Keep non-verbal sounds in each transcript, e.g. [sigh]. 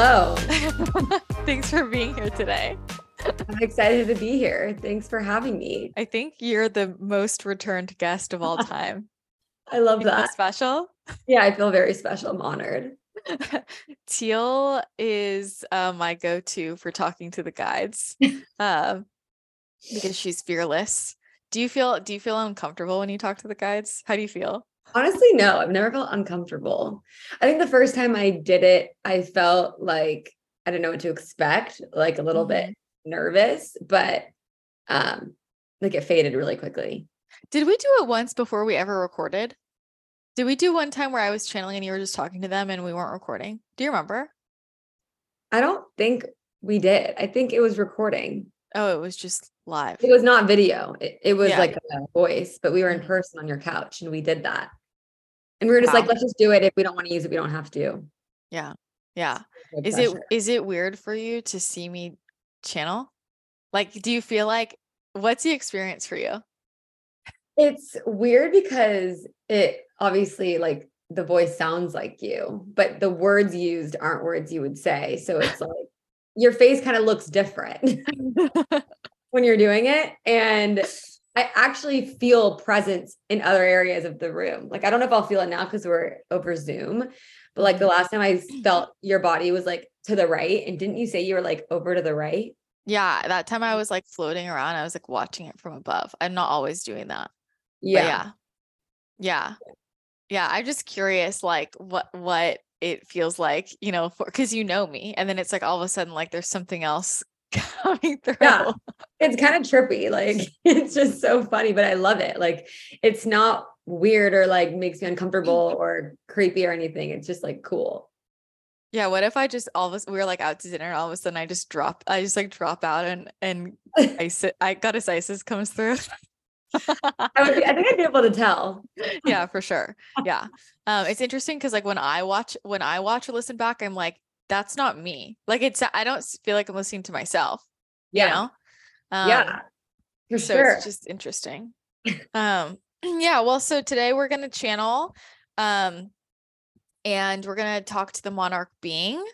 Hello. [laughs] Thanks for being here today. I'm excited to be here. Thanks for having me. I think you're the most returned guest of all [laughs] time. I love You feel that. special. Yeah, I feel very special. I'm honored. [laughs] Teal is uh, my go-to for talking to the guides um, because she's fearless. Do you feel do you feel uncomfortable when you talk to the guides? How do you feel? Honestly, no, I've never felt uncomfortable. I think the first time I did it, I felt like I didn't know what to expect, like a little bit nervous, but um like it faded really quickly. Did we do it once before we ever recorded? Did we do one time where I was channeling and you were just talking to them and we weren't recording? Do you remember? I don't think we did. I think it was recording. Oh, it was just live. It was not video. It, it was Yeah. like a voice, but we were in Mhm. person on your couch and we did that. And we were just like, let's just do it. If we don't want to use it, we don't have to. Yeah. Yeah. Is it is it weird for you to see me channel? Like, do you feel like what's the experience for you? It's weird because it obviously like the voice sounds like you, but the words used aren't words you would say. So it's [laughs] like your face kind of looks different [laughs] when you're doing it. And I actually feel presence in other areas of the room. Like I don't know if I'll feel it now because we're over Zoom, but like the mm-hmm. last time I felt your body was like to the right. And didn't you say you were like over to the right? Yeah, that time I was like floating around. I was like watching it from above. I'm not always doing that. Yeah. yeah. Yeah. Yeah. I'm just curious, like what what it feels like, you know, for because you know me. And then it's like all of a sudden, like there's something else [laughs] coming through. Yeah. it's kind of trippy. Like [laughs] it's just so funny, but I love it. Like it's not weird or like makes me uncomfortable [laughs] or creepy or anything. It's just like cool. Yeah, what if I just all of us we were like out to dinner and all of a sudden I just drop I just like drop out and and Isis I goddess Isis comes through. I would be, I think I'd be able to tell. yeah, for sure. Yeah. Um it's interesting because like when I watch when I watch or listen back, I'm like, that's not me. Like it's I don't feel like I'm listening to myself, you Yeah. know? Um, yeah. For so sure. it's just interesting. [laughs] Um [clears throat] yeah, well, so today we're gonna channel um and we're gonna talk to the monarch being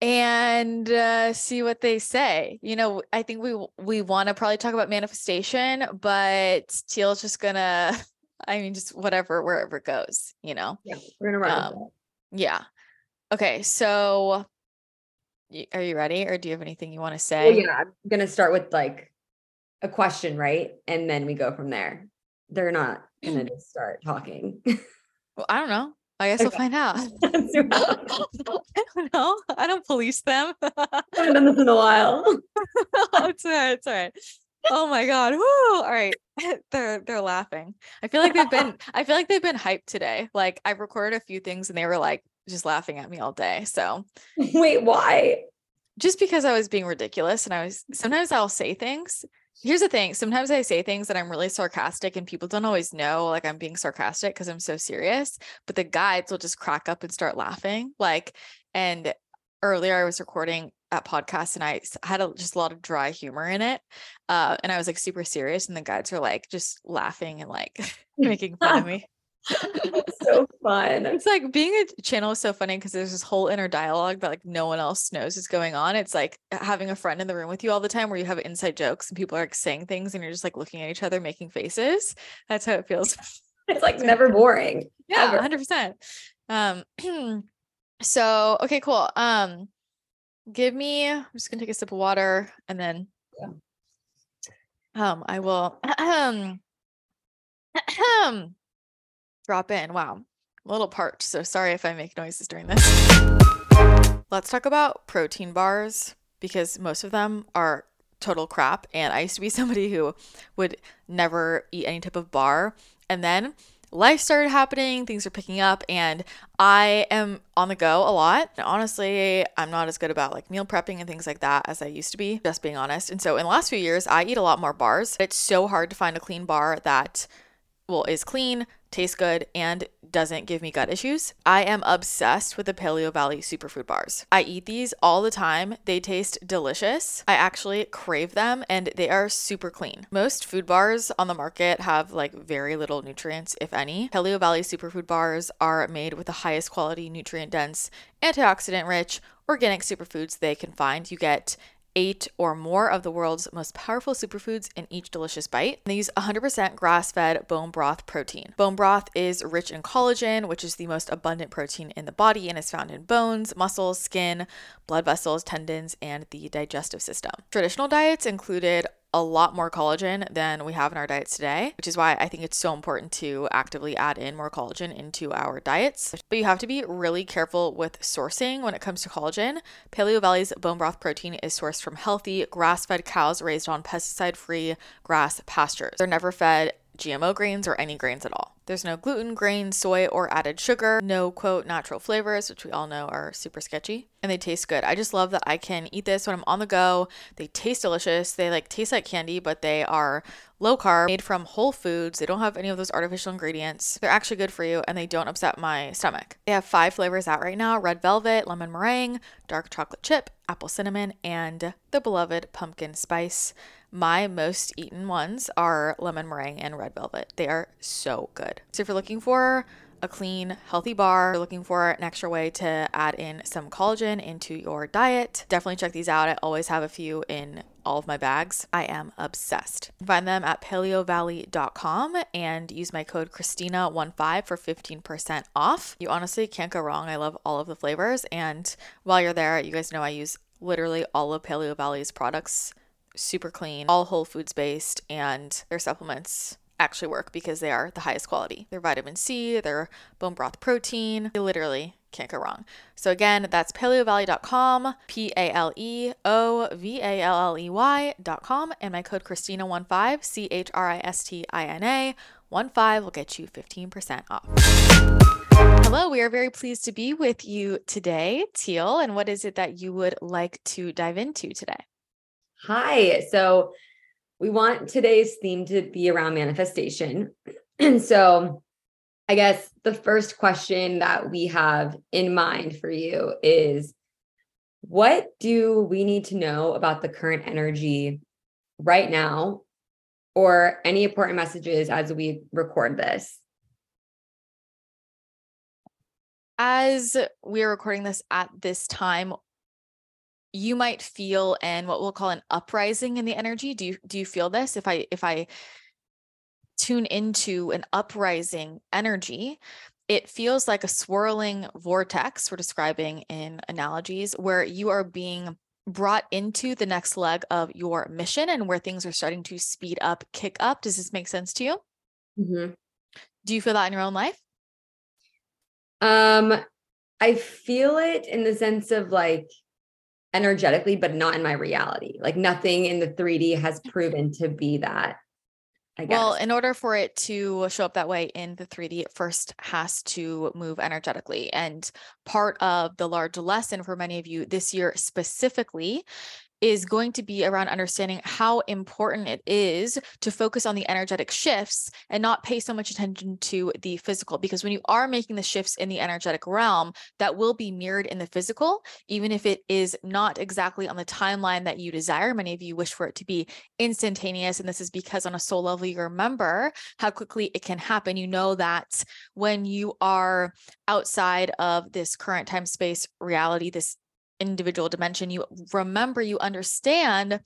and uh, see what they say. You know, I think we we want to probably talk about manifestation, but Teal's just gonna, [laughs] I mean, just whatever, wherever it goes. You know, yeah, we're gonna run. um, yeah. Okay, so are you ready, or do you have anything you want to say? Well, yeah, I'm gonna start with like a question, right? And then we go from there. They're not gonna just [clears throat] start talking. Well, I don't know. I guess we'll find out. [laughs] Let's do it. [laughs] I don't know. I don't police them. I [laughs] haven't done this in a while. Oh, it's all right. It's all right. Oh my god. Woo. All right. they're they're laughing. I feel like they've been I feel like they've been hyped today. Like I've recorded a few things and they were like just laughing at me all day. So Wait, why? just because I was being ridiculous and I was sometimes I'll say things. Here's the thing. Sometimes I say things that I'm really sarcastic and people don't always know like I'm being sarcastic because I'm so serious, but the guides will just crack up and start laughing. Like and earlier I was recording that podcast and I had a, just a lot of dry humor in it. Uh and I was like super serious and the guides were like just laughing and like [laughs] making fun of [laughs] me. So fun. It's like being a channel is so funny because there's this whole inner dialogue that like no one else knows is going on. It's like having a friend in the room with you all the time where you have inside jokes and people are like saying things and you're just like looking at each other making faces. That's how it feels. [laughs] [laughs] It's like never boring. yeah, ever. 100%. Um [clears throat] so okay, cool. Um give me I'm just going to take a sip of water and then um I will [clears throat] [clears throat] drop in. Wow. A little parched, so sorry if I make noises during this. Let's talk about protein bars because most of them are total crap. And I used to be [laughs] somebody who would never eat any type of bar. And then life started happening, things are picking up, and I am on the go a lot. And honestly, I'm not as good about like meal prepping and things like that as I used to be, just being honest. And so in the last few years, I eat a lot more bars. It's so hard to find a clean bar that well is clean tastes good and doesn't give me gut issues. I am obsessed with the Paleo Valley superfood bars. I eat these all the time. They taste delicious. I actually crave them and they are super clean. Most food bars on the market have like very little nutrients, if any. Paleo Valley superfood bars are made with the highest quality, nutrient dense, antioxidant rich, organic superfoods they can find. You get eight or more of the world's most powerful superfoods in each delicious bite. They use 100% grass fed bone broth protein. Bone broth is rich in collagen, which is the most abundant protein in the body and is found in bones, muscles, skin, blood vessels, tendons, and the digestive system. Traditional diets included a lot more collagen than we have in our diets today, which is why I think it's so important to actively add in more collagen into our diets. But you have to be really careful with sourcing when it comes to collagen. Paleo Valley's bone broth protein is sourced from healthy, grass fed cows raised on pesticide free grass pastures. They're never fed GMO grains or any grains at all. There's no gluten, grain, soy, or added sugar, no quote natural flavors, which we all know are super sketchy, and they taste good. I just love that I can eat this when I'm on the go. They taste delicious. They like taste like candy, but they are low carb, made from whole foods. They don't have any of those artificial ingredients. They're actually good for you and they don't upset my stomach. They have five flavors out right now red velvet, lemon meringue, dark chocolate chip, apple cinnamon, and the beloved pumpkin spice. My most eaten ones are lemon meringue and red velvet. They are so good. So if you're looking for a clean, healthy bar, you're looking for an extra way to add in some collagen into your diet, definitely check these out. I always have a few in all of my bags. I am obsessed. Find them at paleovalley.com and use my code Christina15 for 15% off. You honestly can't go wrong. I love all of the flavors. And while you're there, you guys know I use literally all of Paleo Valley's products super clean, all whole foods based, and their supplements actually work because they are the highest quality. Their vitamin C, their bone broth protein, you literally can't go wrong. So again, that's paleovalley.com, P A L E O V A L L E Y.com, and my code Christina15, C H R I S T I N A 1 5 will get you 15% off. Hello, we are very pleased to be with you today, Teal. And what is it that you would like to dive into today? Hi. So we want today's theme to be around manifestation. [clears throat] And so I guess the first question that we have in mind for you is what do we need to know about the current energy right now or any important messages as we record this? As we're recording this at this time, you might feel and what we'll call an uprising in the energy do you do you feel this? If i if i tune into an uprising energy it feels like a swirling vortex we're describing in analogies where you are being brought into the next leg of your mission and where things are starting to speed up kick up. Does this make sense to you? Mm-hmm. do you feel that in your own life? Um i feel it in the sense of like energetically, but not in my reality. Like nothing in the 3D has mm-hmm. proven to be that. I guess. Well, in order for it to show up that way in the 3D, it first has to move energetically. And part of the large lesson for many of you this year specifically is going to be around understanding how important it is to focus on the energetic shifts and not pay so much attention to the physical. Because when you are making the shifts in the energetic realm, that will be mirrored in the physical, even if it is not exactly on the timeline that you desire. Many of you wish for it to be instantaneous. And this is because on a soul level, you remember how quickly it can happen. You know that when you are outside of this current time space reality, this individual dimension, you remember, you understand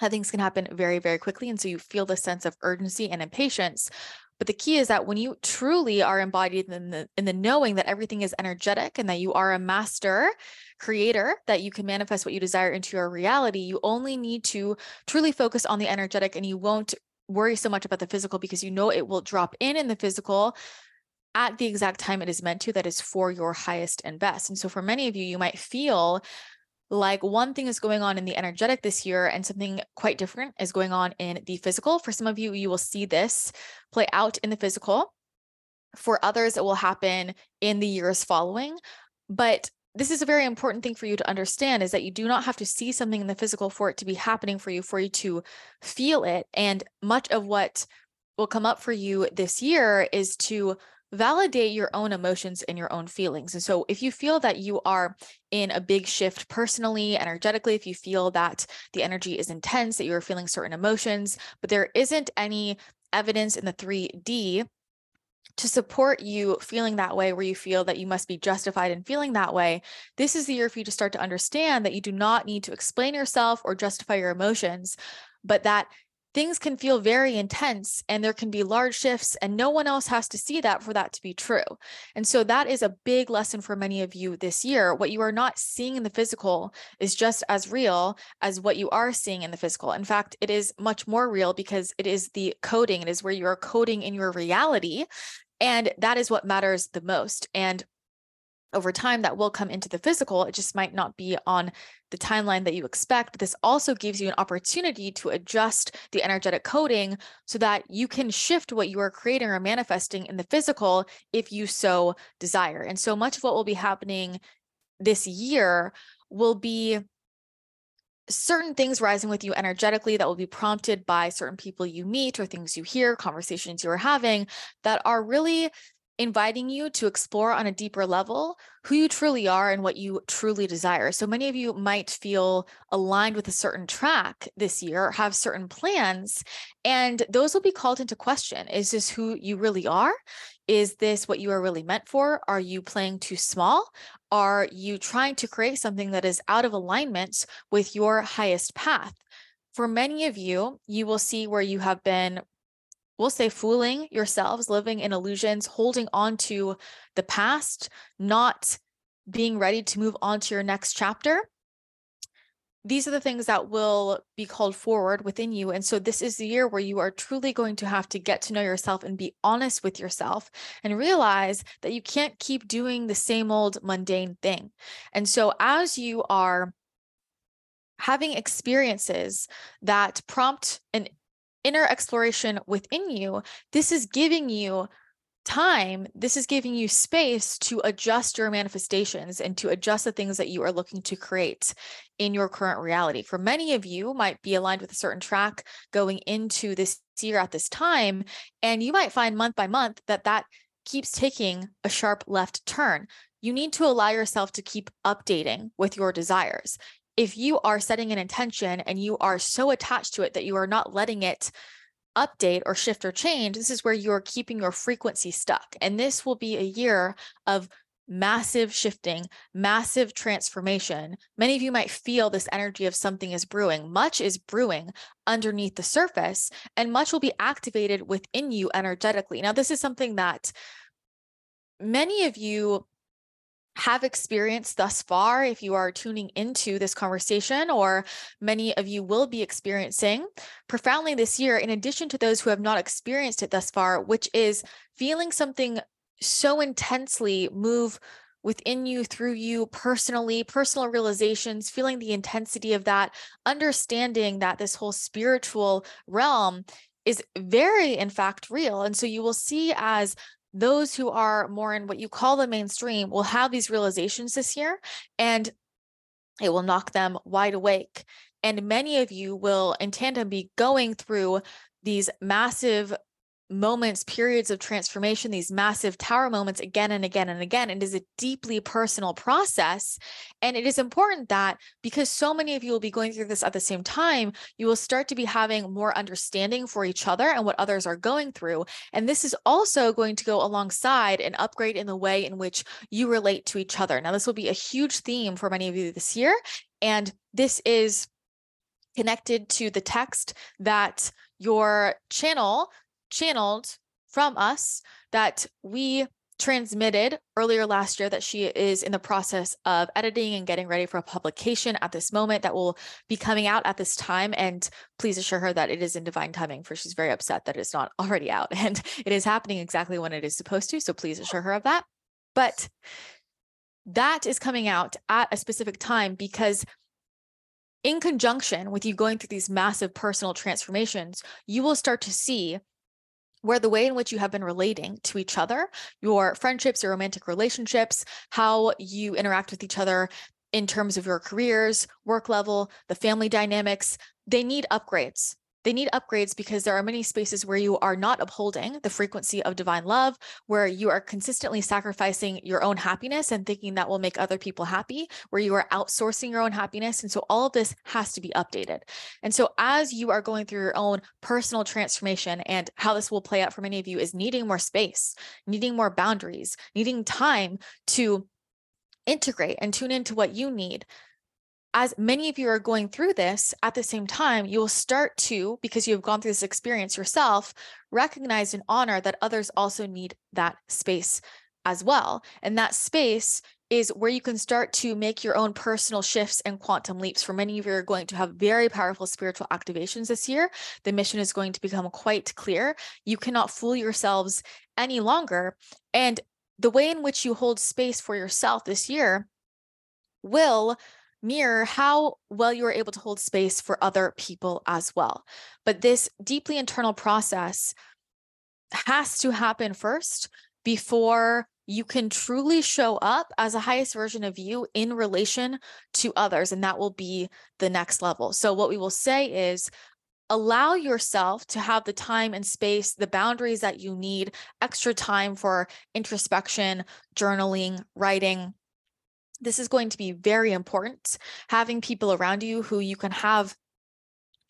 that things can happen very, very quickly. And so you feel the sense of urgency and impatience. But the key is that when you truly are embodied in the in the knowing that everything is energetic and that you are a master creator, that you can manifest what you desire into your reality, you only need to truly focus on the energetic and you won't worry so much about the physical because you know it will drop in in the physical at the exact time it is meant to that is for your highest and best. And so for many of you, you might feel like one thing is going on in the energetic this year and something quite different is going on in the physical. For some of you, you will see this play out in the physical. For others, it will happen in the years following. But this is a very important thing for you to understand is that you do not have to see something in the physical for it to be happening for you, for you to feel it. And much of what will come up for you this year is to validate your own emotions and your own feelings. And so, if you feel that you are in a big shift personally, energetically, if you feel that the energy is intense, that you're feeling certain emotions, but there isn't any evidence in the 3D to support you feeling that way, where you feel that you must be justified in feeling that way, this is the year for you to start to understand that you do not need to explain yourself or justify your emotions, but that things can feel very intense and there can be large shifts and no one else has to see that for that to be true. And so that is a big lesson for many of you this year. What you are not seeing in the physical is just as real as what you are seeing in the physical. In fact, it is much more real because it is the coding, it is where you are coding in your reality. And that is what matters the most. And over time that will come into the physical. It just might not be on the timeline that you expect. This also gives you an opportunity to adjust the energetic coding so that you can shift what you are creating or manifesting in the physical if you so desire. And so much of what will be happening this year will be certain things rising with you energetically that will be prompted by certain people you meet or things you hear, conversations you are having that are really inviting you to explore on a deeper level who you truly are and what you truly desire. So many of you might feel aligned with a certain track this year, have certain plans, and those will be called into question. Is this who you really are? Is this what you are really meant for? Are you playing too small? Are you trying to create something that is out of alignment with your highest path? For many of you, you will see where you have been we'll say fooling yourselves, living in illusions, holding on to the past, not being ready to move on to your next chapter. These are the things that will be called forward within you. And so, this is the year where you are truly going to have to get to know yourself and be honest with yourself and realize that you can't keep doing the same old mundane thing. And so, as you are having experiences that prompt an inner exploration within you, this is giving you time, this is giving you space to adjust your manifestations and to adjust the things that you are looking to create in your current reality. For many of you might be aligned with a certain track going into this year at this time and you might find month by month that that keeps taking a sharp left turn. You need to allow yourself to keep updating with your desires if you are setting an intention and you are so attached to it that you are not letting it update or shift or change, this is where you're keeping your frequency stuck. And this will be a year of massive shifting, massive transformation. Many of you might feel this energy of something is brewing. Much is brewing underneath the surface, and much will be activated within you energetically. Now, this is something that many of you have experienced thus far if you are tuning into this conversation, or many of you will be experiencing profoundly this year, in addition to those who have not experienced it thus far, which is feeling something so intensely move within you, through you personally, personal realizations, feeling the intensity of that, understanding that this whole spiritual realm is very, in fact, real. And so you will see as those who are more in what you call the mainstream will have these realizations this year and it will knock them wide awake. And many of you will, in tandem, be going through these massive moments, periods of transformation, these massive tower moments again and again and again. It is a deeply personal process. And it is important that because so many of you will be going through this at the same time, you will start to be having more understanding for each other and what others are going through. And this is also going to go alongside an upgrade in the way in which you relate to each other. Now, this will be a huge theme for many of you this year. And this is connected to the text that your channel channeled from us that we transmitted earlier last year that she is in the process of editing and getting ready for a publication at this moment that will be coming out at this time. And please assure her that it is in divine timing, for she's very upset that it's not [laughs] already out and it is happening exactly when it is supposed to. So please assure her of that. But that is coming out at a specific time because in conjunction with you going through these massive personal transformations, you will start to see where the way in which you have been relating to each other, your friendships, your romantic relationships, how you interact with each other in terms of your careers, work level, the family dynamics, they need upgrades. They need upgrades because there are many spaces where you are not upholding the frequency of divine love, where you are consistently sacrificing your own happiness and thinking that will make other people happy, where you are outsourcing your own happiness. And so all of this has to be updated. And so as you are going through your own personal transformation and how this will play out for many of you is needing more space, needing more boundaries, needing time to integrate and tune into what you need as many of you are going through this at the same time, you will start to, because you have gone through this experience yourself, recognize and honor that others also need that space as well. And that space is where you can start to make your own personal shifts and quantum leaps. For many of you are going to have very powerful spiritual activations this year. The mission is going to become quite clear. You cannot fool yourselves any longer. And the way in which you hold space for yourself this year will mirror how well you are able to hold space for other people as well. But this deeply internal process has to happen first before you can truly show up as a highest version of you in relation to others. And that will be the next level. So, what we will say is, allow yourself to have the time and space, the boundaries that you need, extra time for introspection, journaling, writing, this is going to be very important. Having people around you who you can have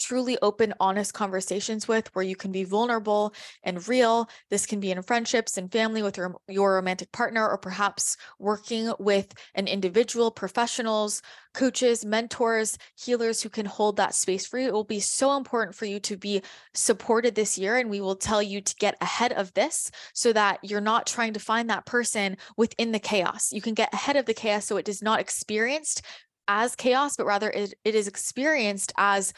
truly open, honest conversations with where you can be vulnerable and real. This can be in friendships and family with your, your romantic partner, or perhaps working with an individual, professionals, coaches, mentors, healers who can hold that space for you. It will be so important for you to be supported this year. And we will tell you to get ahead of this so that you're not trying to find that person within the chaos. You can get ahead of the chaos so it is not experienced as chaos, but rather it, it is experienced as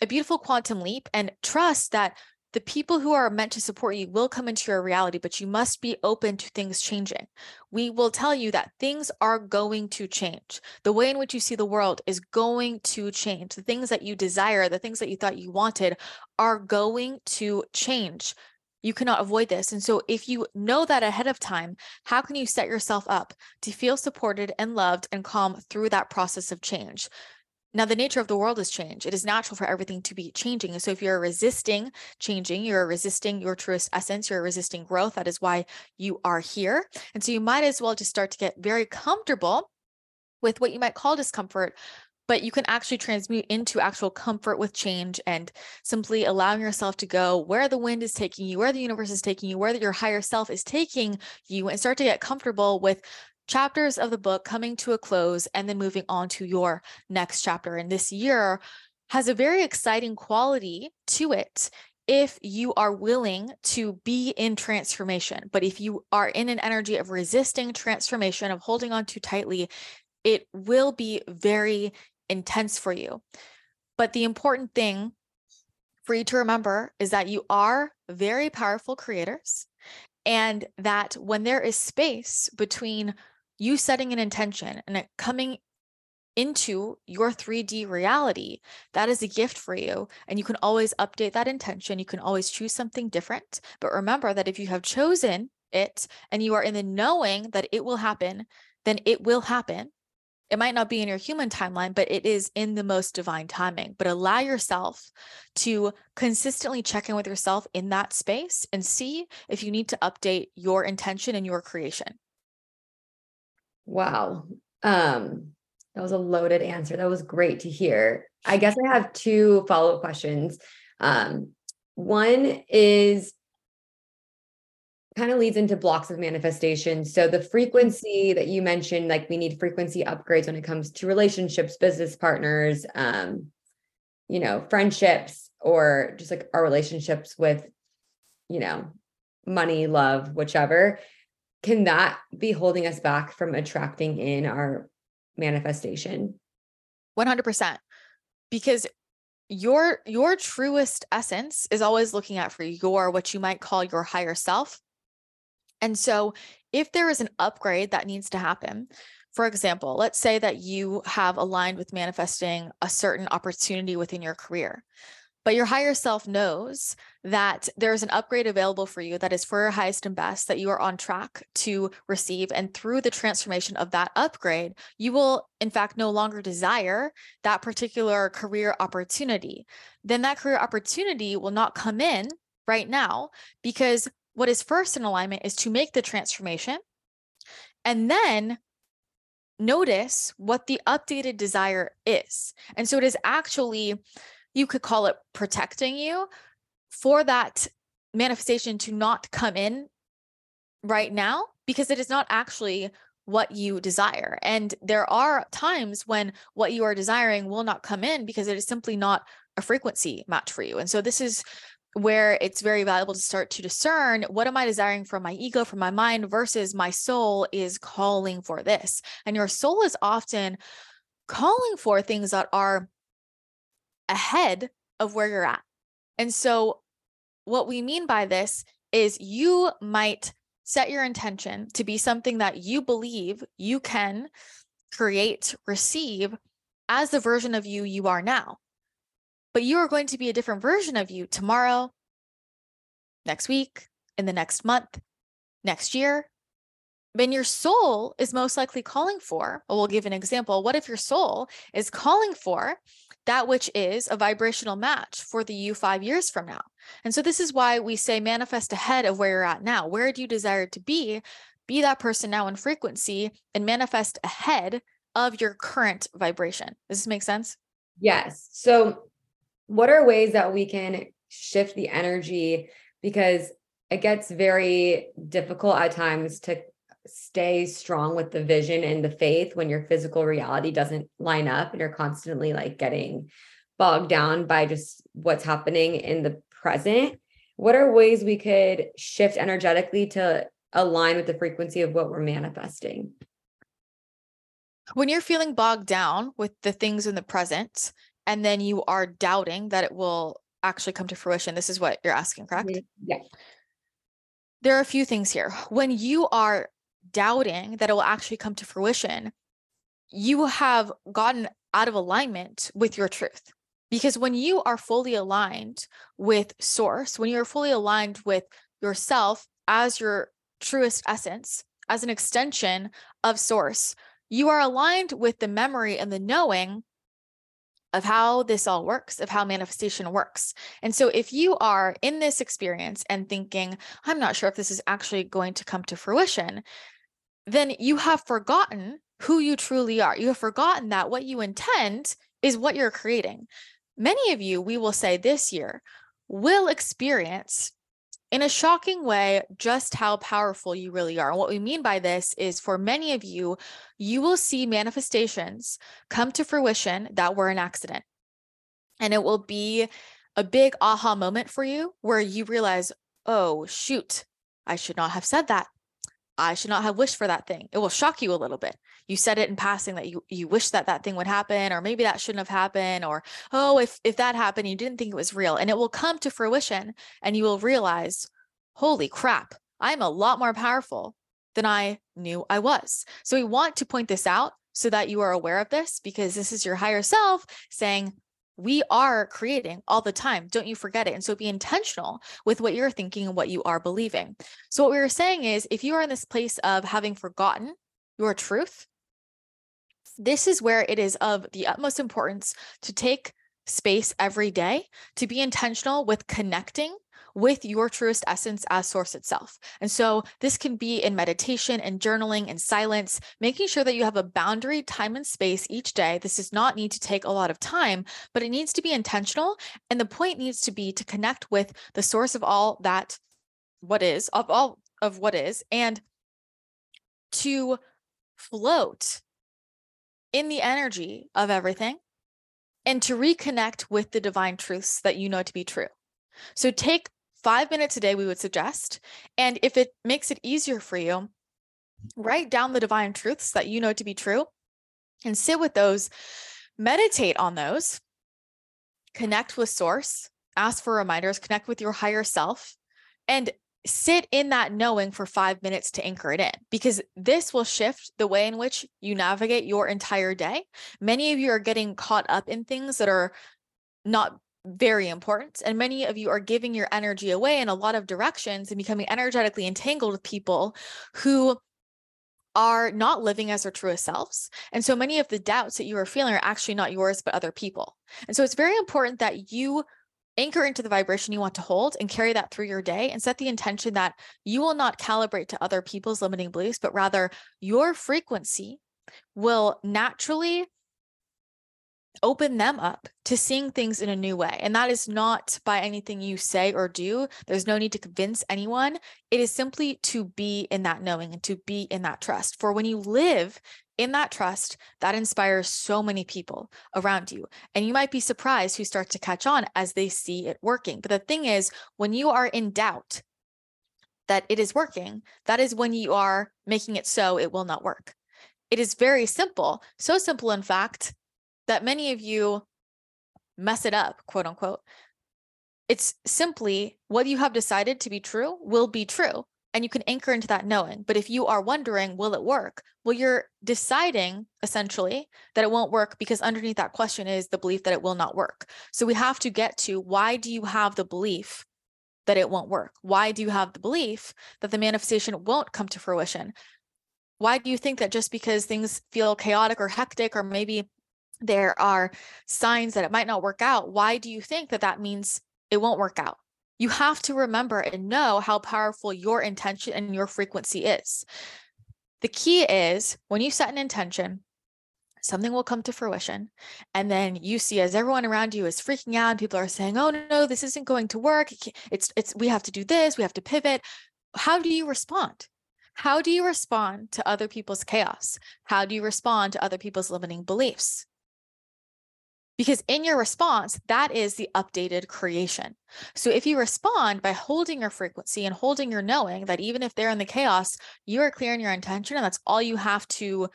a beautiful quantum leap and trust that the people who are meant to support you will come into your reality, but you must be open to things changing. We will tell you that things are going to change. The way in which you see the world is going to change. The things that you desire, the things that you thought you wanted are going to change. You cannot avoid this. And so, if you know that ahead of time, how can you set yourself up to feel supported and loved and calm through that process of change? Now, the nature of the world has changed. It is natural for everything to be changing. So, if you're resisting changing, you're resisting your truest essence, you're resisting growth. That is why you are here. And so, you might as well just start to get very comfortable with what you might call discomfort, but you can actually transmute into actual comfort with change and simply allowing yourself to go where the wind is taking you, where the universe is taking you, where your higher self is taking you, and start to get comfortable with chapters of the book coming to a close and then moving on to your next chapter. And this year has a very exciting quality to it if you are willing to be in transformation. But if you are in an energy of resisting transformation, of holding on too tightly, it will be very intense for you. But the important thing for you to remember is that you are very powerful creators and that when there is space between you setting an intention and it coming into your 3D reality, that is a gift for you. And you can always update that intention. You can always choose something different. But remember that if you have chosen it and you are in the knowing that it will happen, then it will happen. It might not be in your human timeline, but it is in the most divine timing. But allow yourself to consistently check in with yourself in that space and see if you need to update your intention and your creation. Wow. Um, that was a loaded answer. That was great to hear. I guess I have two follow up questions. Um, one is kind of leads into blocks of manifestation. So the frequency that you mentioned, like we need frequency upgrades when it comes to relationships, business partners, um, you know, friendships, or just like our relationships with, you know, money, love, whichever can that be holding us back from attracting in our manifestation? 100% because your your truest essence is always looking at for your what you might call your higher self. And so if there is an upgrade that needs to happen for example let's say that you have aligned with manifesting a certain opportunity within your career But your higher self knows that there's an upgrade available for you that is for your highest and best that you are on track to receive. And through the transformation of that upgrade, you will, in fact, no longer desire that particular career opportunity. Then that career opportunity will not come in right now because what is first in alignment is to make the transformation and then notice what the updated desire is. And so it is actually you could call it protecting you for that manifestation to not come in right now because it is not actually what you desire. And there are times when what you are desiring will not come in because it is simply not a frequency match for you. And so this is where it's very valuable to start to discern what am I desiring from my ego, from my mind versus my soul is calling for this. And your soul is often calling for things that are ahead of where you're at. And so, what we mean by this is you might set your intention to be something that you believe you can create, receive as the version of you you are now. But you are going to be a different version of you tomorrow, next week, in the next month, next year. Then your soul is most likely calling for, well, we'll give an example. What if your soul is calling for that which is a vibrational match for the you five years from now. And so this is why we say manifest ahead of where you're at now. Where do you desire to be? Be that person now in frequency and manifest ahead of your current vibration. Does this make sense? Yes. So, what are ways that we can shift the energy? Because it gets very difficult at times to stay strong with the vision and the faith when your physical reality doesn't line up and you're constantly like getting bogged down by just what's happening in the present what are ways we could shift energetically to align with the frequency of what we're manifesting? When you're feeling bogged down with the things in the present and then you are doubting that it will actually come to fruition this is what you're asking correct? Mm-hmm. Yeah. There are a few things here. When you are doubting that it will actually come to fruition, you have gotten out of alignment with your truth. Because when you are fully aligned with source, when you're fully aligned with yourself as your truest essence, as an extension of source, you are aligned with the memory and the knowing of how this all works, of how manifestation works. And so, if you are in this experience and thinking, I'm not sure if this is actually going to come to fruition, then you have forgotten who you truly are. You have forgotten that what you intend is what you're creating. Many of you, we will say this year, will experience in a shocking way just how powerful you really are. And what we mean by this is for many of you, you will see manifestations come to fruition that were an accident. And it will be a big aha moment for you where you realize, oh, shoot, I should not have said that. I should not have wished for that thing. It will shock you a little bit. You said it in passing that you you wish that that thing would happen or maybe that shouldn't have happened or oh if if that happened you didn't think it was real and it will come to fruition and you will realize holy crap, I'm a lot more powerful than I knew I was. So we want to point this out so that you are aware of this because this is your higher self saying we are creating all the time. Don't you forget it. And so be intentional with what you're thinking and what you are believing. So, what we were saying is if you are in this place of having forgotten your truth, this is where it is of the utmost importance to take space every day to be intentional with connecting with your truest essence as source itself. And so this can be in meditation and journaling and silence, making sure that you have a boundary time and space each day. This does not need to take a lot of time, but it needs to be intentional. And the point needs to be to connect with the source of all that what is, of all of what is, and to float in the energy of everything and to reconnect with the divine truths that you know to be true. So take five minutes a day, we would suggest. And if it makes it easier for you, write down the divine truths that you know to be true and sit with those, meditate on those, connect with source, ask for reminders, connect with your higher self, and sit in that knowing for five minutes to anchor it in because this will shift the way in which you navigate your entire day. Many of you are getting caught up in things that are not very important. And many of you are giving your energy away in a lot of directions and becoming energetically entangled with people who are not living as their truest selves. And so many of the doubts that you are feeling are actually not yours, but other people. And so it's very important that you anchor into the vibration you want to hold and carry that through your day and set the intention that you will not calibrate to other people's limiting beliefs, but rather your frequency will naturally open them up to seeing things in a new way. And that is not by anything you say or do. There's no need to convince anyone. It is simply to be in that knowing and to be in that trust. For when you live in that trust, that inspires so many people around you. And you might be surprised who start to catch on as they see it working. But the thing is, when you are in doubt that it is working, that is when you are making it so it will not work. It is very simple. So simple, in fact, that many of you mess it up, quote unquote. It's simply what you have decided to be true will be true. And you can anchor into that knowing. But if you are wondering, will it work? Well, you're deciding essentially that it won't work because underneath that question is the belief that it will not work. So we have to get to why do you have the belief that it won't work? Why do you have the belief that the manifestation won't come to fruition? Why do you think that just because things feel chaotic or hectic, or maybe there are signs that it might not work out, why do you think that that means it won't work out? You have to remember and know how powerful your intention and your frequency is. The key is when you set an intention, something will come to fruition. And then you see as everyone around you is freaking out, and people are saying, oh no, this isn't going to work. It's it's we have to do this, we have to pivot. How do you respond? How do you respond to other people's chaos? How do you respond to other people's limiting beliefs? Because in your response, that is the updated creation. So if you respond by holding your frequency and holding your knowing that even if they're in the chaos, you are clear in your intention and that's all you have to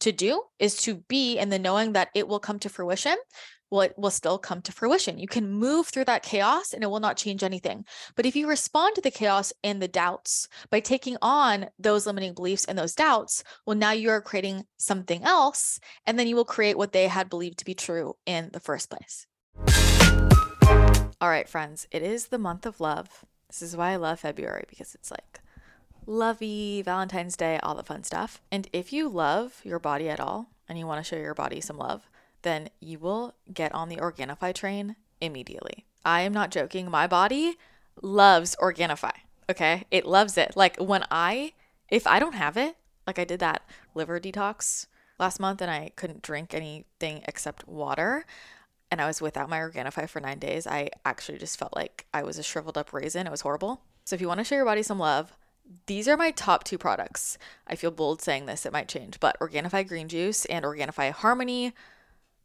to do is to be in the knowing that it will come to fruition will still come to fruition. You can move through that chaos and it will not change anything. But if you respond to the chaos and the doubts by taking on those limiting beliefs and those doubts, well, now you are creating something else. And then you will create what they had believed to be true in the first place. All right, friends, it is the month of love. This is why I love February because it's like lovey, Valentine's Day, all the fun stuff. And if you love your body at all and you want to show your body some love, then you will get on the Organifi train immediately. I am not joking. My body loves Organifi. Okay. It loves it. Like when I, if I don't have it, like I did that liver detox last month and I couldn't drink anything except water and I was without my Organifi for nine days, I actually just felt like I was a shriveled up raisin. It was horrible. So if you want to show your body some love, these are my top two products. I feel bold saying this, it might change, but Organifi Green Juice and Organifi Harmony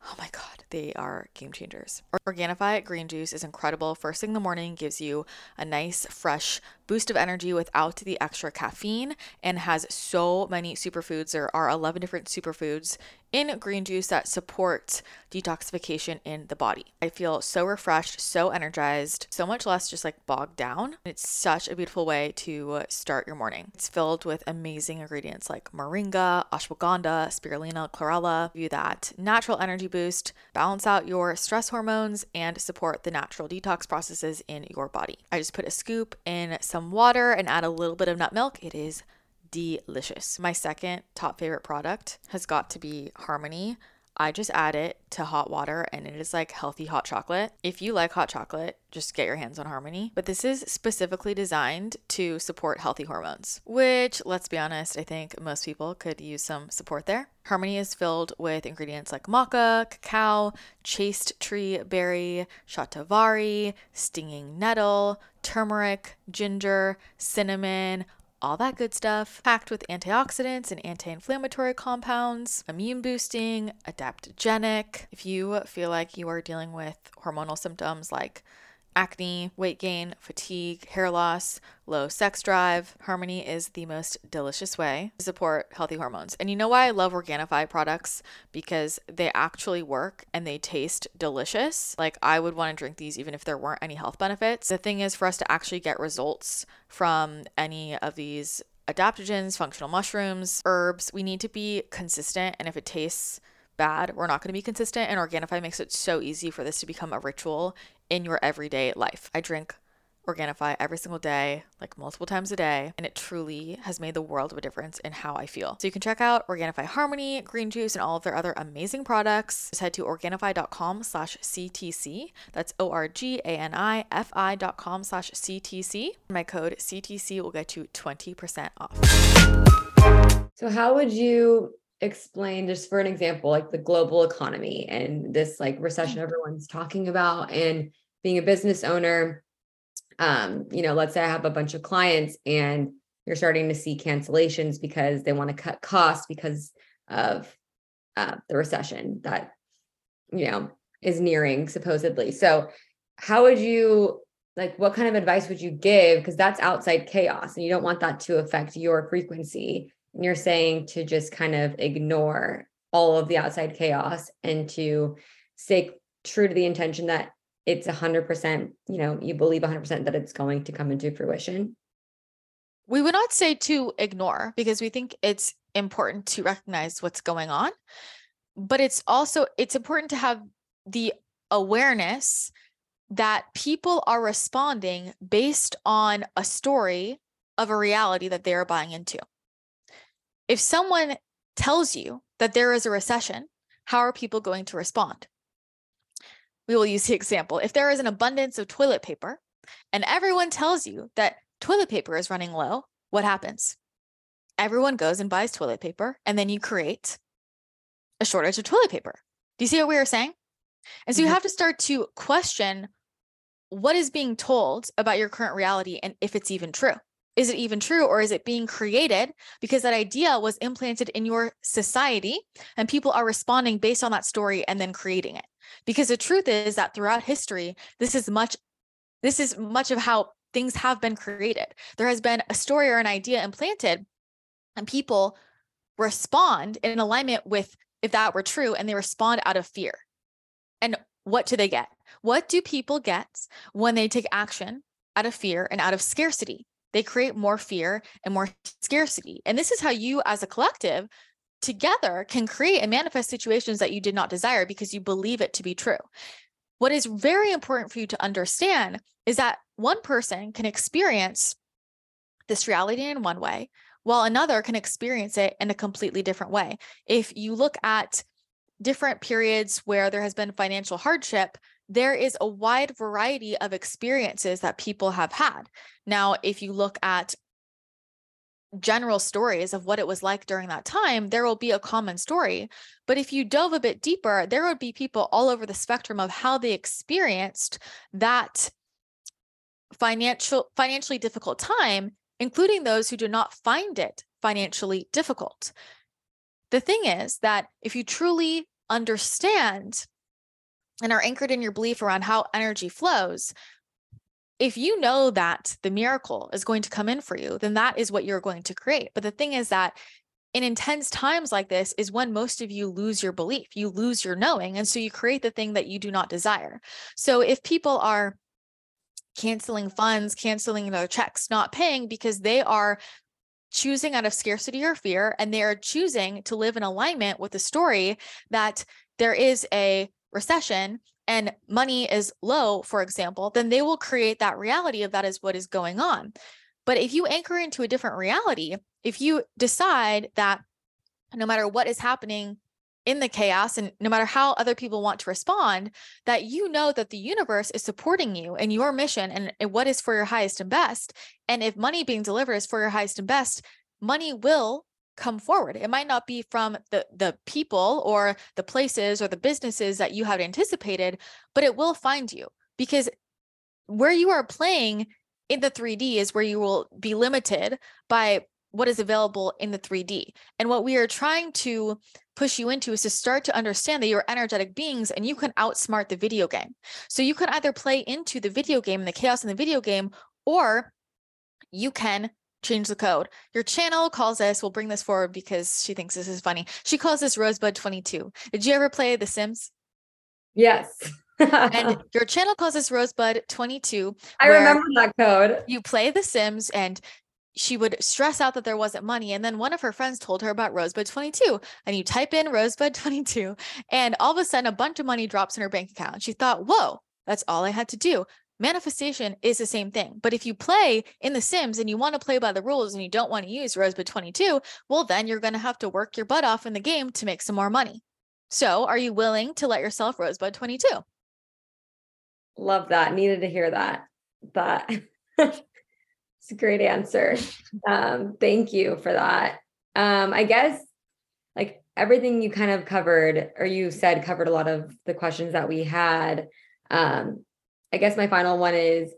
Oh my God, they are game changers. Organifi green juice is incredible. First thing in the morning gives you a nice, fresh boost of energy without the extra caffeine and has so many superfoods. There are 11 different superfoods in green juice that support detoxification in the body. I feel so refreshed, so energized, so much less just like bogged down. It's such a beautiful way to start your morning. It's filled with amazing ingredients like moringa, ashwagandha, spirulina, chlorella, give you that natural energy boost, balance out your stress hormones, and support the natural detox processes in your body. I just put a scoop in some water and add a little bit of nut milk. It is delicious. My second top favorite product has got to be Harmony. I just add it to hot water and it is like healthy hot chocolate. If you like hot chocolate, just get your hands on Harmony. But this is specifically designed to support healthy hormones, which, let's be honest, I think most people could use some support there. Harmony is filled with ingredients like maca, cacao, chaste tree berry, shatavari, stinging nettle, turmeric, ginger, cinnamon, all that good stuff, packed with antioxidants and anti inflammatory compounds, immune boosting, adaptogenic. If you feel like you are dealing with hormonal symptoms like acne, weight gain, fatigue, hair loss, low sex drive. Harmony is the most delicious way to support healthy hormones. And you know why I love Organifi products? Because they actually work and they taste delicious. Like I would want to drink these even if there weren't any health benefits. The thing is, for us to actually get results from any of these adaptogens, functional mushrooms, herbs, we need to be consistent. And if it tastes bad. We're not going to be consistent. And Organifi makes it so easy for this to become a ritual in your everyday life. I drink Organifi every single day, like multiple times a day, and it truly has made the world of a difference in how I feel. So you can check out Organifi Harmony, Green Juice, and all of their other amazing products. Just head to Organifi.com slash CTC. That's O-R-G-A-N-I-F-I dot com slash CTC. My code CTC will get you 20% off. So how would you explain just for an example, like the global economy and this like recession everyone's talking about and being a business owner? um, you know, let's say I have a bunch of clients and you're starting to see cancellations because they want to cut costs because of uh, the recession that, you know, is nearing supposedly. So, how would you like what kind of advice would you give? Because that's outside chaos and you don't want that to affect your frequency. You're saying to just kind of ignore all of the outside chaos and to stay true to the intention that it's 100%, you know, you believe 100% that it's going to come into fruition? We would not say to ignore because we think it's important to recognize what's going on, but it's also it's important to have the awareness that people are responding based on a story of a reality that they are buying into. If someone tells you that there is a recession, how are people going to respond? we will use the example. If there is an abundance of toilet paper and everyone tells you that toilet paper is running low, what happens? Everyone goes and buys toilet paper, and then you create a shortage of toilet paper. Do you see what we are saying? And so mm-hmm. you have to start to question what is being told about your current reality and if it's even true. Is it even true or is it being created because that idea was implanted in your society and people are responding based on that story and then creating it? Because the truth is that throughout history, this is much this is much of how things have been created. There has been a story or an idea implanted and people respond in alignment with if that were true and they respond out of fear. And what do they get? What do people get when they take action out of fear and out of scarcity? They create more fear and more scarcity. And this is how you, as a collective, together can create and manifest situations that you did not desire because you believe it to be true. What is very important for you to understand is that one person can experience this reality in one way, while another can experience it in a completely different way. If you look at different periods where there has been financial hardship, there is a wide variety of experiences that people have had. Now, if you look at general stories of what it was like during that time, there will be a common story. But if you dove a bit deeper, there would be people all over the spectrum of how they experienced that financial financially difficult time, including those who do not find it financially difficult. The thing is that if you truly understand and are anchored in your belief around how energy flows, if you know that the miracle is going to come in for you, then that is what you're going to create. But the thing is that in intense times like this is when most of you lose your belief, you lose your knowing. And so you create the thing that you do not desire. So if people are canceling funds, canceling their checks, not paying because they are choosing out of scarcity or fear, and they are choosing to live in alignment with the story that there is a recession and money is low, for example, then they will create that reality of that is what is going on. But if you anchor into a different reality, if you decide that no matter what is happening in the chaos and no matter how other people want to respond, that you know that the universe is supporting you and your mission and, what is for your highest and best. And if money being delivered is for your highest and best, money will come forward. It might not be from the the people or the places or the businesses that you had anticipated, but it will find you because where you are playing in the 3D is where you will be limited by what is available in the 3D. And what we are trying to push you into is to start to understand that you're energetic beings and you can outsmart the video game. So you can either play into the video game and the chaos in the video game, or you can change the code. Your channel calls us, we'll bring this forward because she thinks this is funny. She calls this Rosebud22. Did you ever play The Sims? Yes. and [laughs] your channel calls this Rosebud22. I remember that code. You play The Sims and she would stress out that there wasn't money. And then one of her friends told her about Rosebud 22. And you type in Rosebud 22, and all of a sudden, a bunch of money drops in her bank account. She thought, whoa, that's all I had to do. Manifestation is the same thing. But if you play in The Sims and you want to play by the rules and you don't want to use Rosebud 22, well, then you're going to have to work your butt off in the game to make some more money. So, are you willing to let yourself Rosebud 22? Love that. Needed to hear that. That [laughs] it's a great answer. [laughs] Um, thank you for that. Um, I guess like everything you kind of covered, or you said covered a lot of the questions that we had. Um, I guess my final one is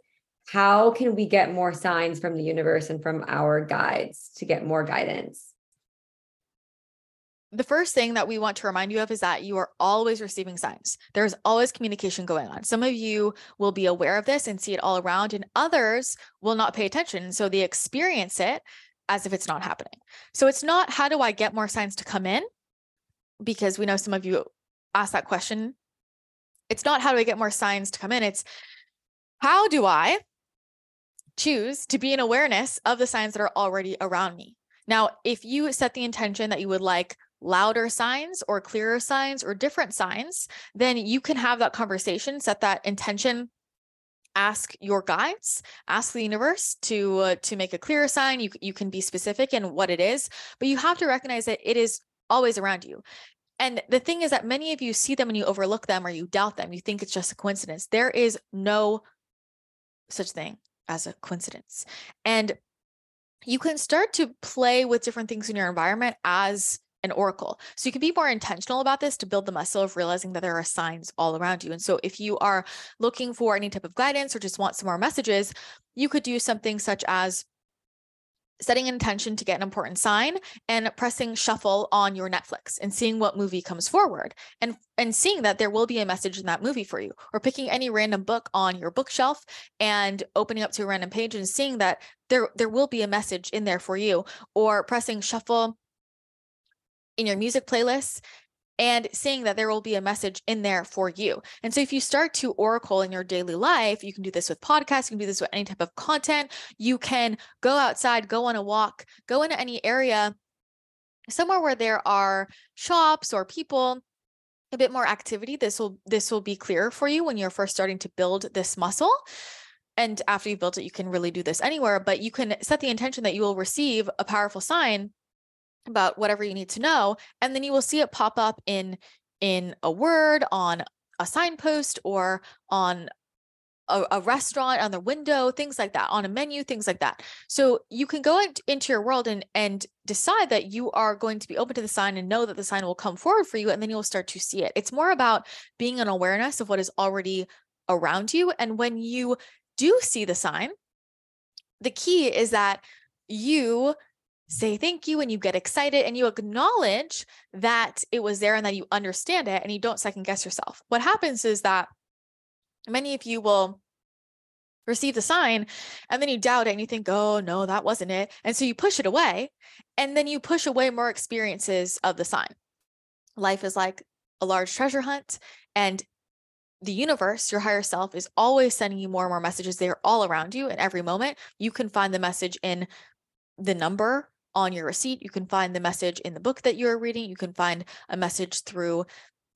how can we get more signs from the universe and from our guides to get more guidance? the first thing that we want to remind you of is that you are always receiving signs. There's always communication going on. Some of you will be aware of this and see it all around, and others will not pay attention. So they experience it as if it's not happening. So it's not how do I get more signs to come in? Because we know some of you ask that question. It's not how do I get more signs to come in? It's how do I choose to be in awareness of the signs that are already around me? Now, if you set the intention that you would like louder signs or clearer signs or different signs, then you can have that conversation, set that intention ask your guides ask the universe to uh, to make a clearer sign you you can be specific in what it is but you have to recognize that it is always around you and the thing is that many of you see them and you overlook them or you doubt them you think it's just a coincidence there is no such thing as a coincidence and you can start to play with different things in your environment as an oracle. So you can be more intentional about this to build the muscle of realizing that there are signs all around you. And so if you are looking for any type of guidance or just want some more messages, you could do something such as setting an intention to get an important sign and pressing shuffle on your Netflix and seeing what movie comes forward and and seeing that there will be a message in that movie for you or picking any random book on your bookshelf and opening up to a random page and seeing that there there will be a message in there for you or pressing shuffle in your music playlists and seeing that there will be a message in there for you. And so if you start to oracle in your daily life, you can do this with podcasts, you can do this with any type of content. You can go outside, go on a walk, go into any area somewhere where there are shops or people a bit more activity this will this will be clear for you when you're first starting to build this muscle and after you've built it you can really do this anywhere but you can set the intention that you will receive a powerful sign about whatever you need to know and then you will see it pop up in in a word on a signpost or on a, a, restaurant on the window things like that on a menu things like that. So you can go in, into your world and and decide that you are going to be open to the sign and know that the sign will come forward for you and then you'll start to see it. It's more about being an awareness of what is already around you and when you do see the sign the key is that you say thank you and you get excited and you acknowledge that it was there and that you understand it and you don't second guess yourself. What happens is that many of you will receive the sign and then you doubt it and you think, oh, no, that wasn't it. And so you push it away and then you push away more experiences of the sign. Life is like a large treasure hunt and the universe, your higher self, is always sending you more and more messages. They are all around you in every moment. You can find the message in the number on your receipt. You can find the message in the book that you're reading. You can find a message through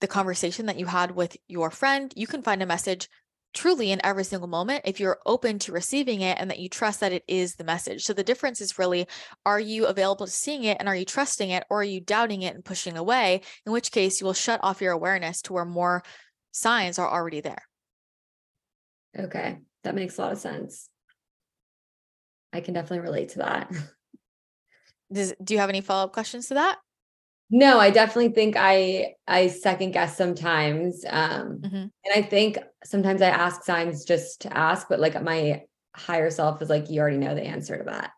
the conversation that you had with your friend. You can find a message truly in every single moment if you're open to receiving it and that you trust that it is the message. So the difference is really are you available to seeing it and are you trusting it or are you doubting it and pushing away? In which case you will shut off your awareness to where more signs are already there. Okay, that makes a lot of sense. I can definitely relate to that. [laughs] Does, do you have any follow up questions to that? No, I definitely think I I second guess sometimes. Um mm-hmm. and I think sometimes I ask signs just to ask, but like my higher self is like, you already know the answer to that.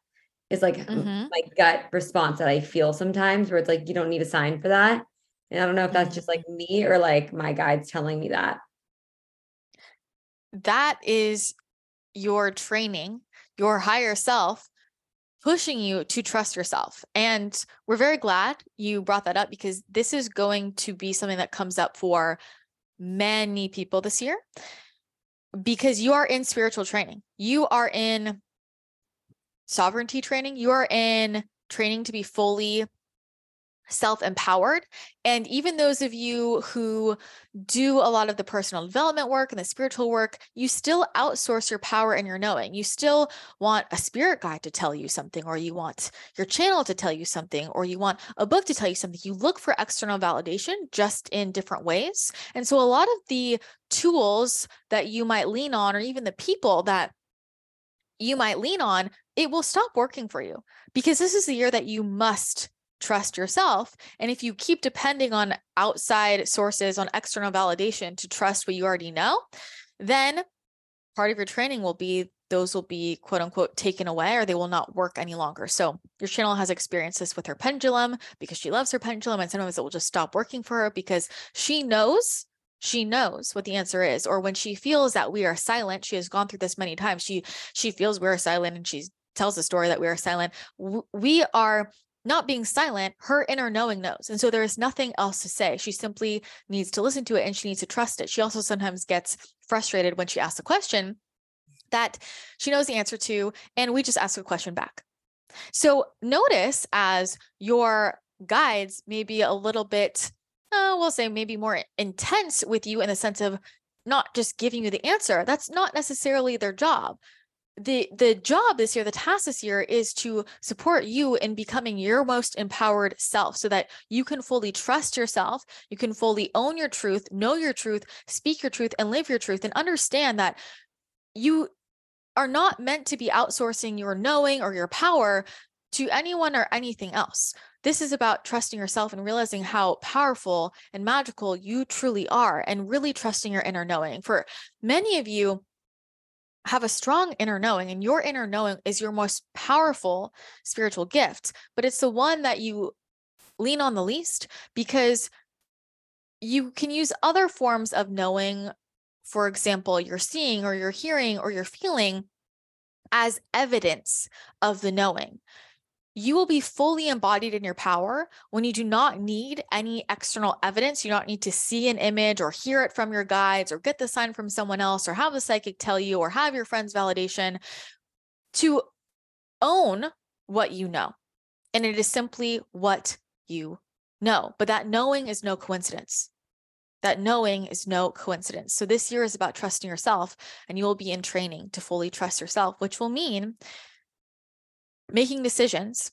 It's like mm-hmm. my gut response that I feel sometimes where it's like you don't need a sign for that. And I don't know if that's mm-hmm. just like me or like my guides telling me that. That is your training, your higher self pushing you to trust yourself. And we're very glad you brought that up because this is going to be something that comes up for many people this year because you are in spiritual training. You are in sovereignty training. You are in training to be fully self empowered. And even those of you who do a lot of the personal development work and the spiritual work, you still outsource your power and your knowing. You still want a spirit guide to tell you something, or you want your channel to tell you something, or you want a book to tell you something. You look for external validation just in different ways. And so a lot of the tools that you might lean on, or even the people that you might lean on, it will stop working for you because this is the year that you must trust yourself. And if you keep depending on outside sources, on external validation to trust what you already know, then part of your training will be those will be quote unquote taken away or they will not work any longer. So your channel has experienced this with her pendulum because she loves her pendulum and sometimes it will just stop working for her because she knows she knows what the answer is or when she feels that we are silent she has gone through this many times she she feels we're silent and she tells the story that we are silent we are not being silent, her inner knowing knows. And so there is nothing else to say. She simply needs to listen to it and she needs to trust it. She also sometimes gets frustrated when she asks a question that she knows the answer to, and we just ask a question back. So notice as your guides may be a little bit, uh, we'll say maybe more intense with you in the sense of not just giving you the answer. That's not necessarily their job the the job this year the task this year is to support you in becoming your most empowered self so that you can fully trust yourself you can fully own your truth know your truth speak your truth and live your truth and understand that you are not meant to be outsourcing your knowing or your power to anyone or anything else. This is about trusting yourself and realizing how powerful and magical you truly are and really trusting your inner knowing. For many of you have a strong inner knowing and your inner knowing is your most powerful spiritual gift but it's the one that you lean on the least because you can use other forms of knowing for example you're seeing or you're hearing or you're feeling as evidence of the knowing you will be fully embodied in your power when you do not need any external evidence. You do not need to see an image or hear it from your guides or get the sign from someone else or have the psychic tell you or have your friend's validation to own what you know. And it is simply what you know. But that knowing is no coincidence. That knowing is no coincidence. So this year is about trusting yourself, and you will be in training to fully trust yourself, which will mean making decisions,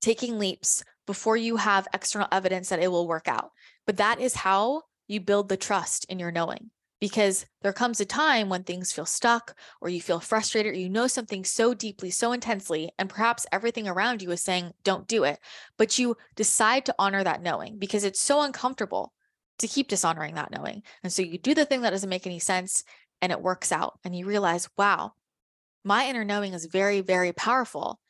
taking leaps before you have external evidence that it will work out. But that is how you build the trust in your knowing because there comes a time when things feel stuck or you feel frustrated or you know something so deeply, so intensely, and perhaps everything around you is saying, don't do it. But you decide to honor that knowing because it's so uncomfortable to keep dishonoring that knowing. And so you do the thing that doesn't make any sense and it works out. And you realize, wow, my inner knowing is very, very powerful.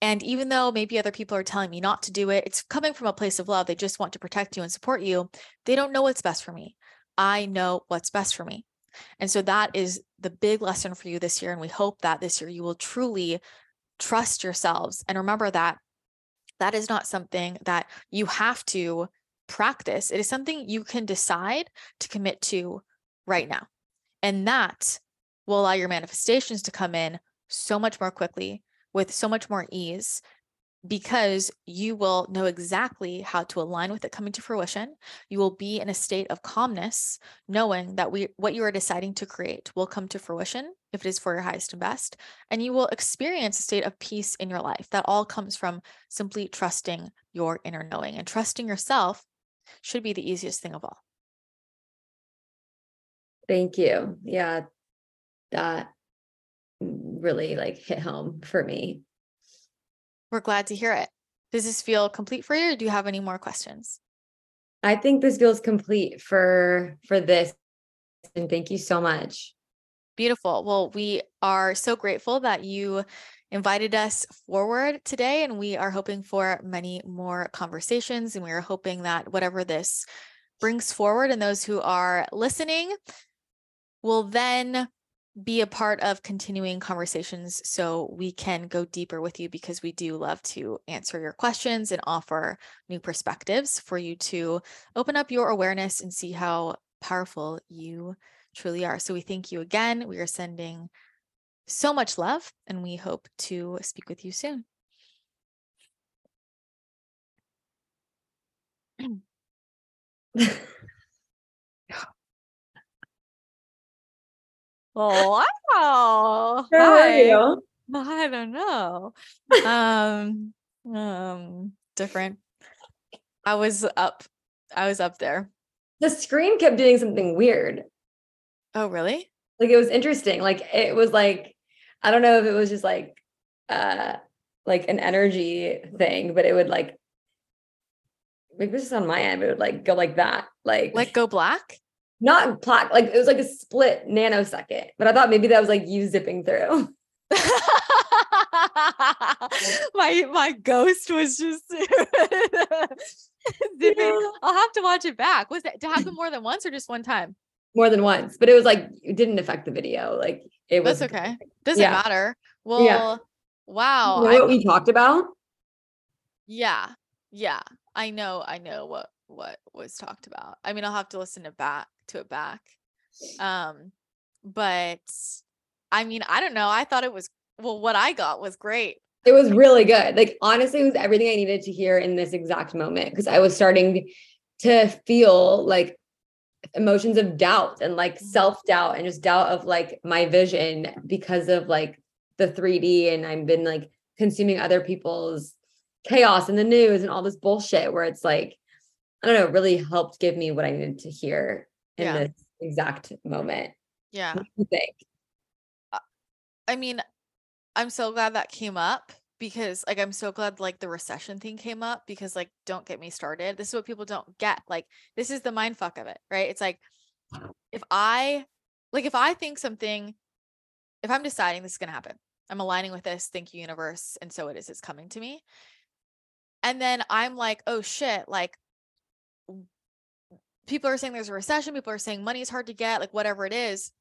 And even though maybe other people are telling me not to do it, it's coming from a place of love. They just want to protect you and support you. They don't know what's best for me. I know what's best for me. And so that is the big lesson for you this year. And we hope that this year you will truly trust yourselves and remember that that is not something that you have to practice. It is something you can decide to commit to right now. And that will allow your manifestations to come in so much more quickly with so much more ease because you will know exactly how to align with it coming to fruition. You will be in a state of calmness knowing that we what you are deciding to create will come to fruition if it is for your highest and best and you will experience a state of peace in your life that all comes from simply trusting your inner knowing and trusting yourself should be the easiest thing of all. Thank you. Yeah that really like hit home for me. We're glad to hear it. Does this feel complete for you or do you have any more questions? I think this feels complete for for this and thank you so much. Beautiful. Well, we are so grateful that you invited us forward today and we are hoping for many more conversations and we are hoping that whatever this brings forward and those who are listening will then be a part of continuing conversations so we can go deeper with you because we do love to answer your questions and offer new perspectives for you to open up your awareness and see how powerful you truly are. So we thank you again. We are sending so much love, and we hope to speak with you soon. [clears throat] wow. How are Hi. you? [laughs] I don't know. Um, um, different. I was up. I was up there. The screen kept doing something weird. Oh, really? Like it was interesting. Like it was like, I don't know if it was just like uh like an energy thing, but it would like maybe was just on my end, but it would like go like that. Like Like go black? Not plaque, like it was like a split nanosecond. But I thought maybe that was like you zipping through. [laughs] [laughs] my my ghost was just [laughs] zipping. Yeah. I'll have to watch it back. Was that to happen more than once or just one time? more than once, but it was like it didn't affect the video. Like it was That's okay. Doesn't Yeah. matter. Well, Yeah. wow. You know I what we talked about? Yeah. Yeah. I know I know what what was talked about. I mean, I'll have to listen to back to it back. Um but I mean, I don't know. I thought it was well what I got was great. It was really good. Like honestly, it was everything I needed to hear in this exact moment because I was starting to feel like emotions of doubt and like Mhm. self-doubt and just doubt of like my vision because of like the 3D and I've been like consuming other people's chaos in the news and all this bullshit where it's like I don't know, it really helped give me what I needed to hear in Yeah. this exact moment. Yeah. You think? Uh, I mean, I'm so glad that came up because like I'm so glad like the recession thing came up because like don't get me started. This is what people don't get. Like this is the mind fuck of it, right? It's like if I like if I think something if I'm deciding this is going to happen. I'm aligning with this, thank you universe, and so it is it's coming to me. And then I'm like, "Oh shit, like people are saying there's a recession, people are saying money is hard to get, like whatever it is."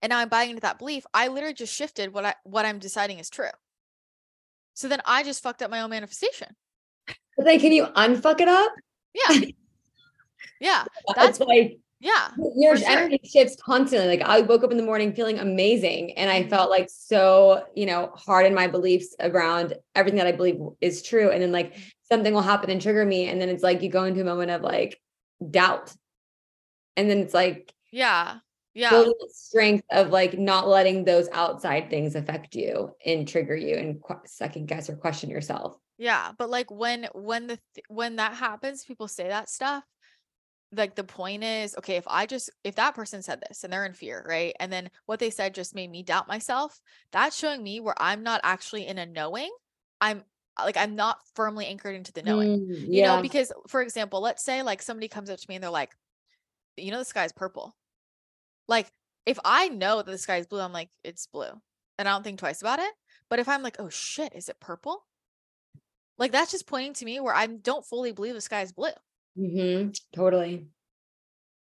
and now I'm buying into that belief, I literally just shifted what I what I'm deciding is true. So then I just fucked up my own manifestation. But then can you unfuck it up? Yeah. Yeah. [laughs] That's like Yeah. your sure. energy shifts constantly. Like I woke up in the morning feeling amazing and I Mhm. felt like so, you know, hard in my beliefs around everything that I believe is true. And then like Mhm. something will happen and trigger me. And then it's like you go into a moment of like doubt. And then it's like Yeah. Yeah. building the strength of like not letting those outside things affect you and trigger you and qu- second guess or question yourself. Yeah. But like when when the th- when that happens, people say that stuff. Like the point is, okay, if I just if that person said this and they're in fear, right? And then what they said just made me doubt myself, that's showing me where I'm not actually in a knowing. I'm like I'm not firmly anchored into the knowing. Mm, you yeah. know because for example let's say like somebody comes up to me and they're like you know the sky is purple like if i know that the sky is blue i'm like it's blue and i don't think twice about it but if i'm like oh shit is it purple like that's just pointing to me where i don't fully believe the sky is blue hmm Totally.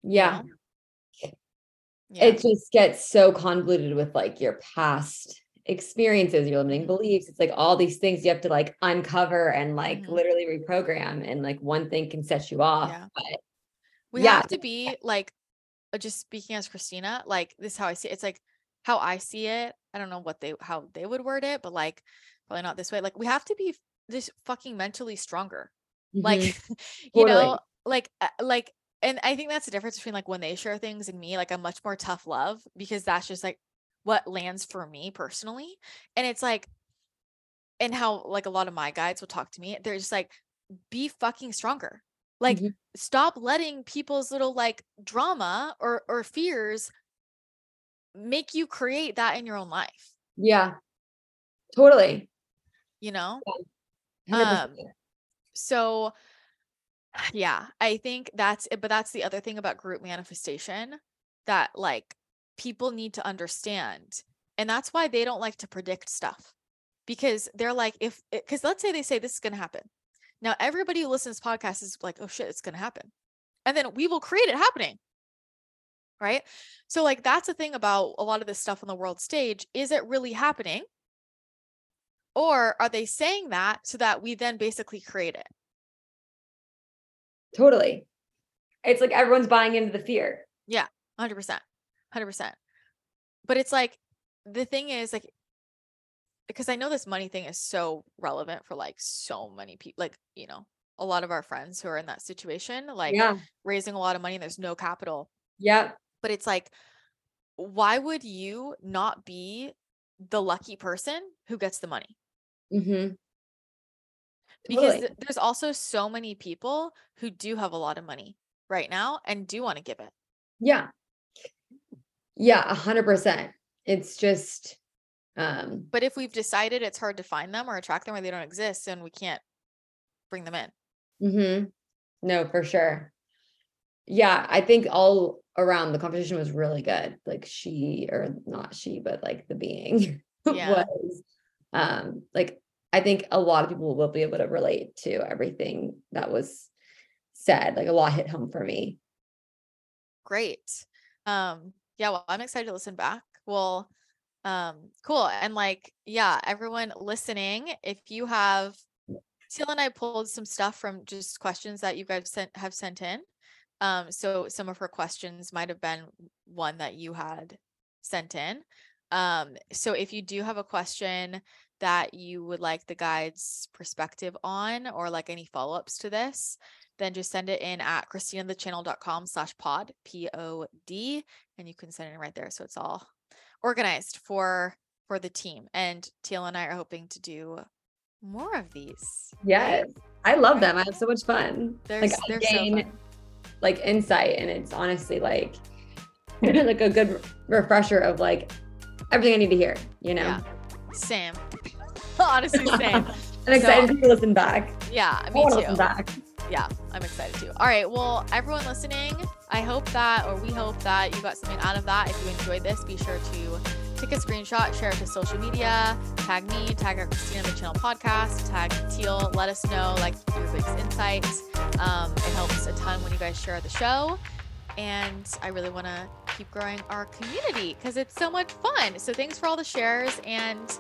Yeah. yeah it just gets so convoluted with like your past experiences, your limiting Mhm. beliefs. It's like all these things you have to like uncover and like Mhm. literally reprogram, and like one thing can set you off. Yeah. But we yeah. have to be like uh, just speaking as christina like this is how i see it it's like how i see it i don't know what they how they would word it but like probably not this way like we have to be just fucking mentally stronger like mhm, [laughs] you Totally. know like uh, like and i think that's the difference between like when they share things and me like i'm much more tough love because that's just like what lands for me personally and it's like and how like a lot of my guides will talk to me they're just like be fucking stronger like Mhm. stop letting people's little like drama or or fears make you create that in your own life yeah, totally. you know 100%. Um, so [sighs] yeah i think that's it but that's the other thing about group manifestation that like people need to understand and that's why they don't like to predict stuff because they're like if eh, because let's say they say this is going to happen. Now everybody who listens to podcasts is like oh shit it's going to happen and then we will create it happening. Right? So like that's the thing about a lot of this stuff on the world stage is it really happening? Or are they saying that so that we then basically create it? Totally. It's like everyone's buying into the fear. Yeah, 100% 100% but it's like the thing is like because I know this money thing is so relevant for like so many people like, you know, a lot of our friends who are in that situation, like Yeah. raising a lot of money and there's no capital. Yeah. But it's like why would you not be the lucky person who gets the money? Mm-hmm. because Totally. there's also so many people who do have a lot of money right now and do want to give it. Yeah. Yeah, a hundred percent. It's just um But if we've decided it's hard to find them or attract them or they don't exist, then we can't bring them in. hmm no, for sure. Yeah, I think all around the competition was really good. Like she or not she, but like the being [laughs] Yeah. was um like I think a lot of people will be able to relate to everything that was said. Like a lot hit home for me. Great. Um, yeah, well, I'm excited to listen back. Well, um, cool. And like, yeah, everyone listening, if you have Teal and I pulled some stuff from just questions that you guys sent have sent in. Um, so some of her questions might have been one that you had sent in. Um, so if you do have a question that you would like the guide's perspective on or like any follow-ups to this, then just send it in at christinathechannel.com slash pod p-o-d and you can send it in right there so it's all organized for for the team and teal and i are hoping to do more of these Yes. I love them. I have so much fun. they're, like I gain so like insight and it's honestly like [laughs] like a good refresher of like everything I need to hear, you know. Yeah. same [laughs] honestly same [laughs] I'm excited to listen back. yeah I me to too listen back. Yeah, I'm excited too. All right. Well, everyone listening, I hope that, or we hope that you got something out of that. If you enjoyed this, be sure to take a screenshot, share it to social media, tag me, tag our Christina the Channel podcast, tag Teal. Let us know like your biggest insights. Um, it helps a ton when you guys share the show. And I really want to keep growing our community because it's so much fun. So thanks for all the shares and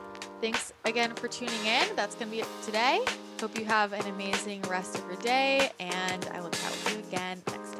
thanks again for tuning in. That's going to be it today. Hope you have an amazing rest of your day, and I will chat with you again next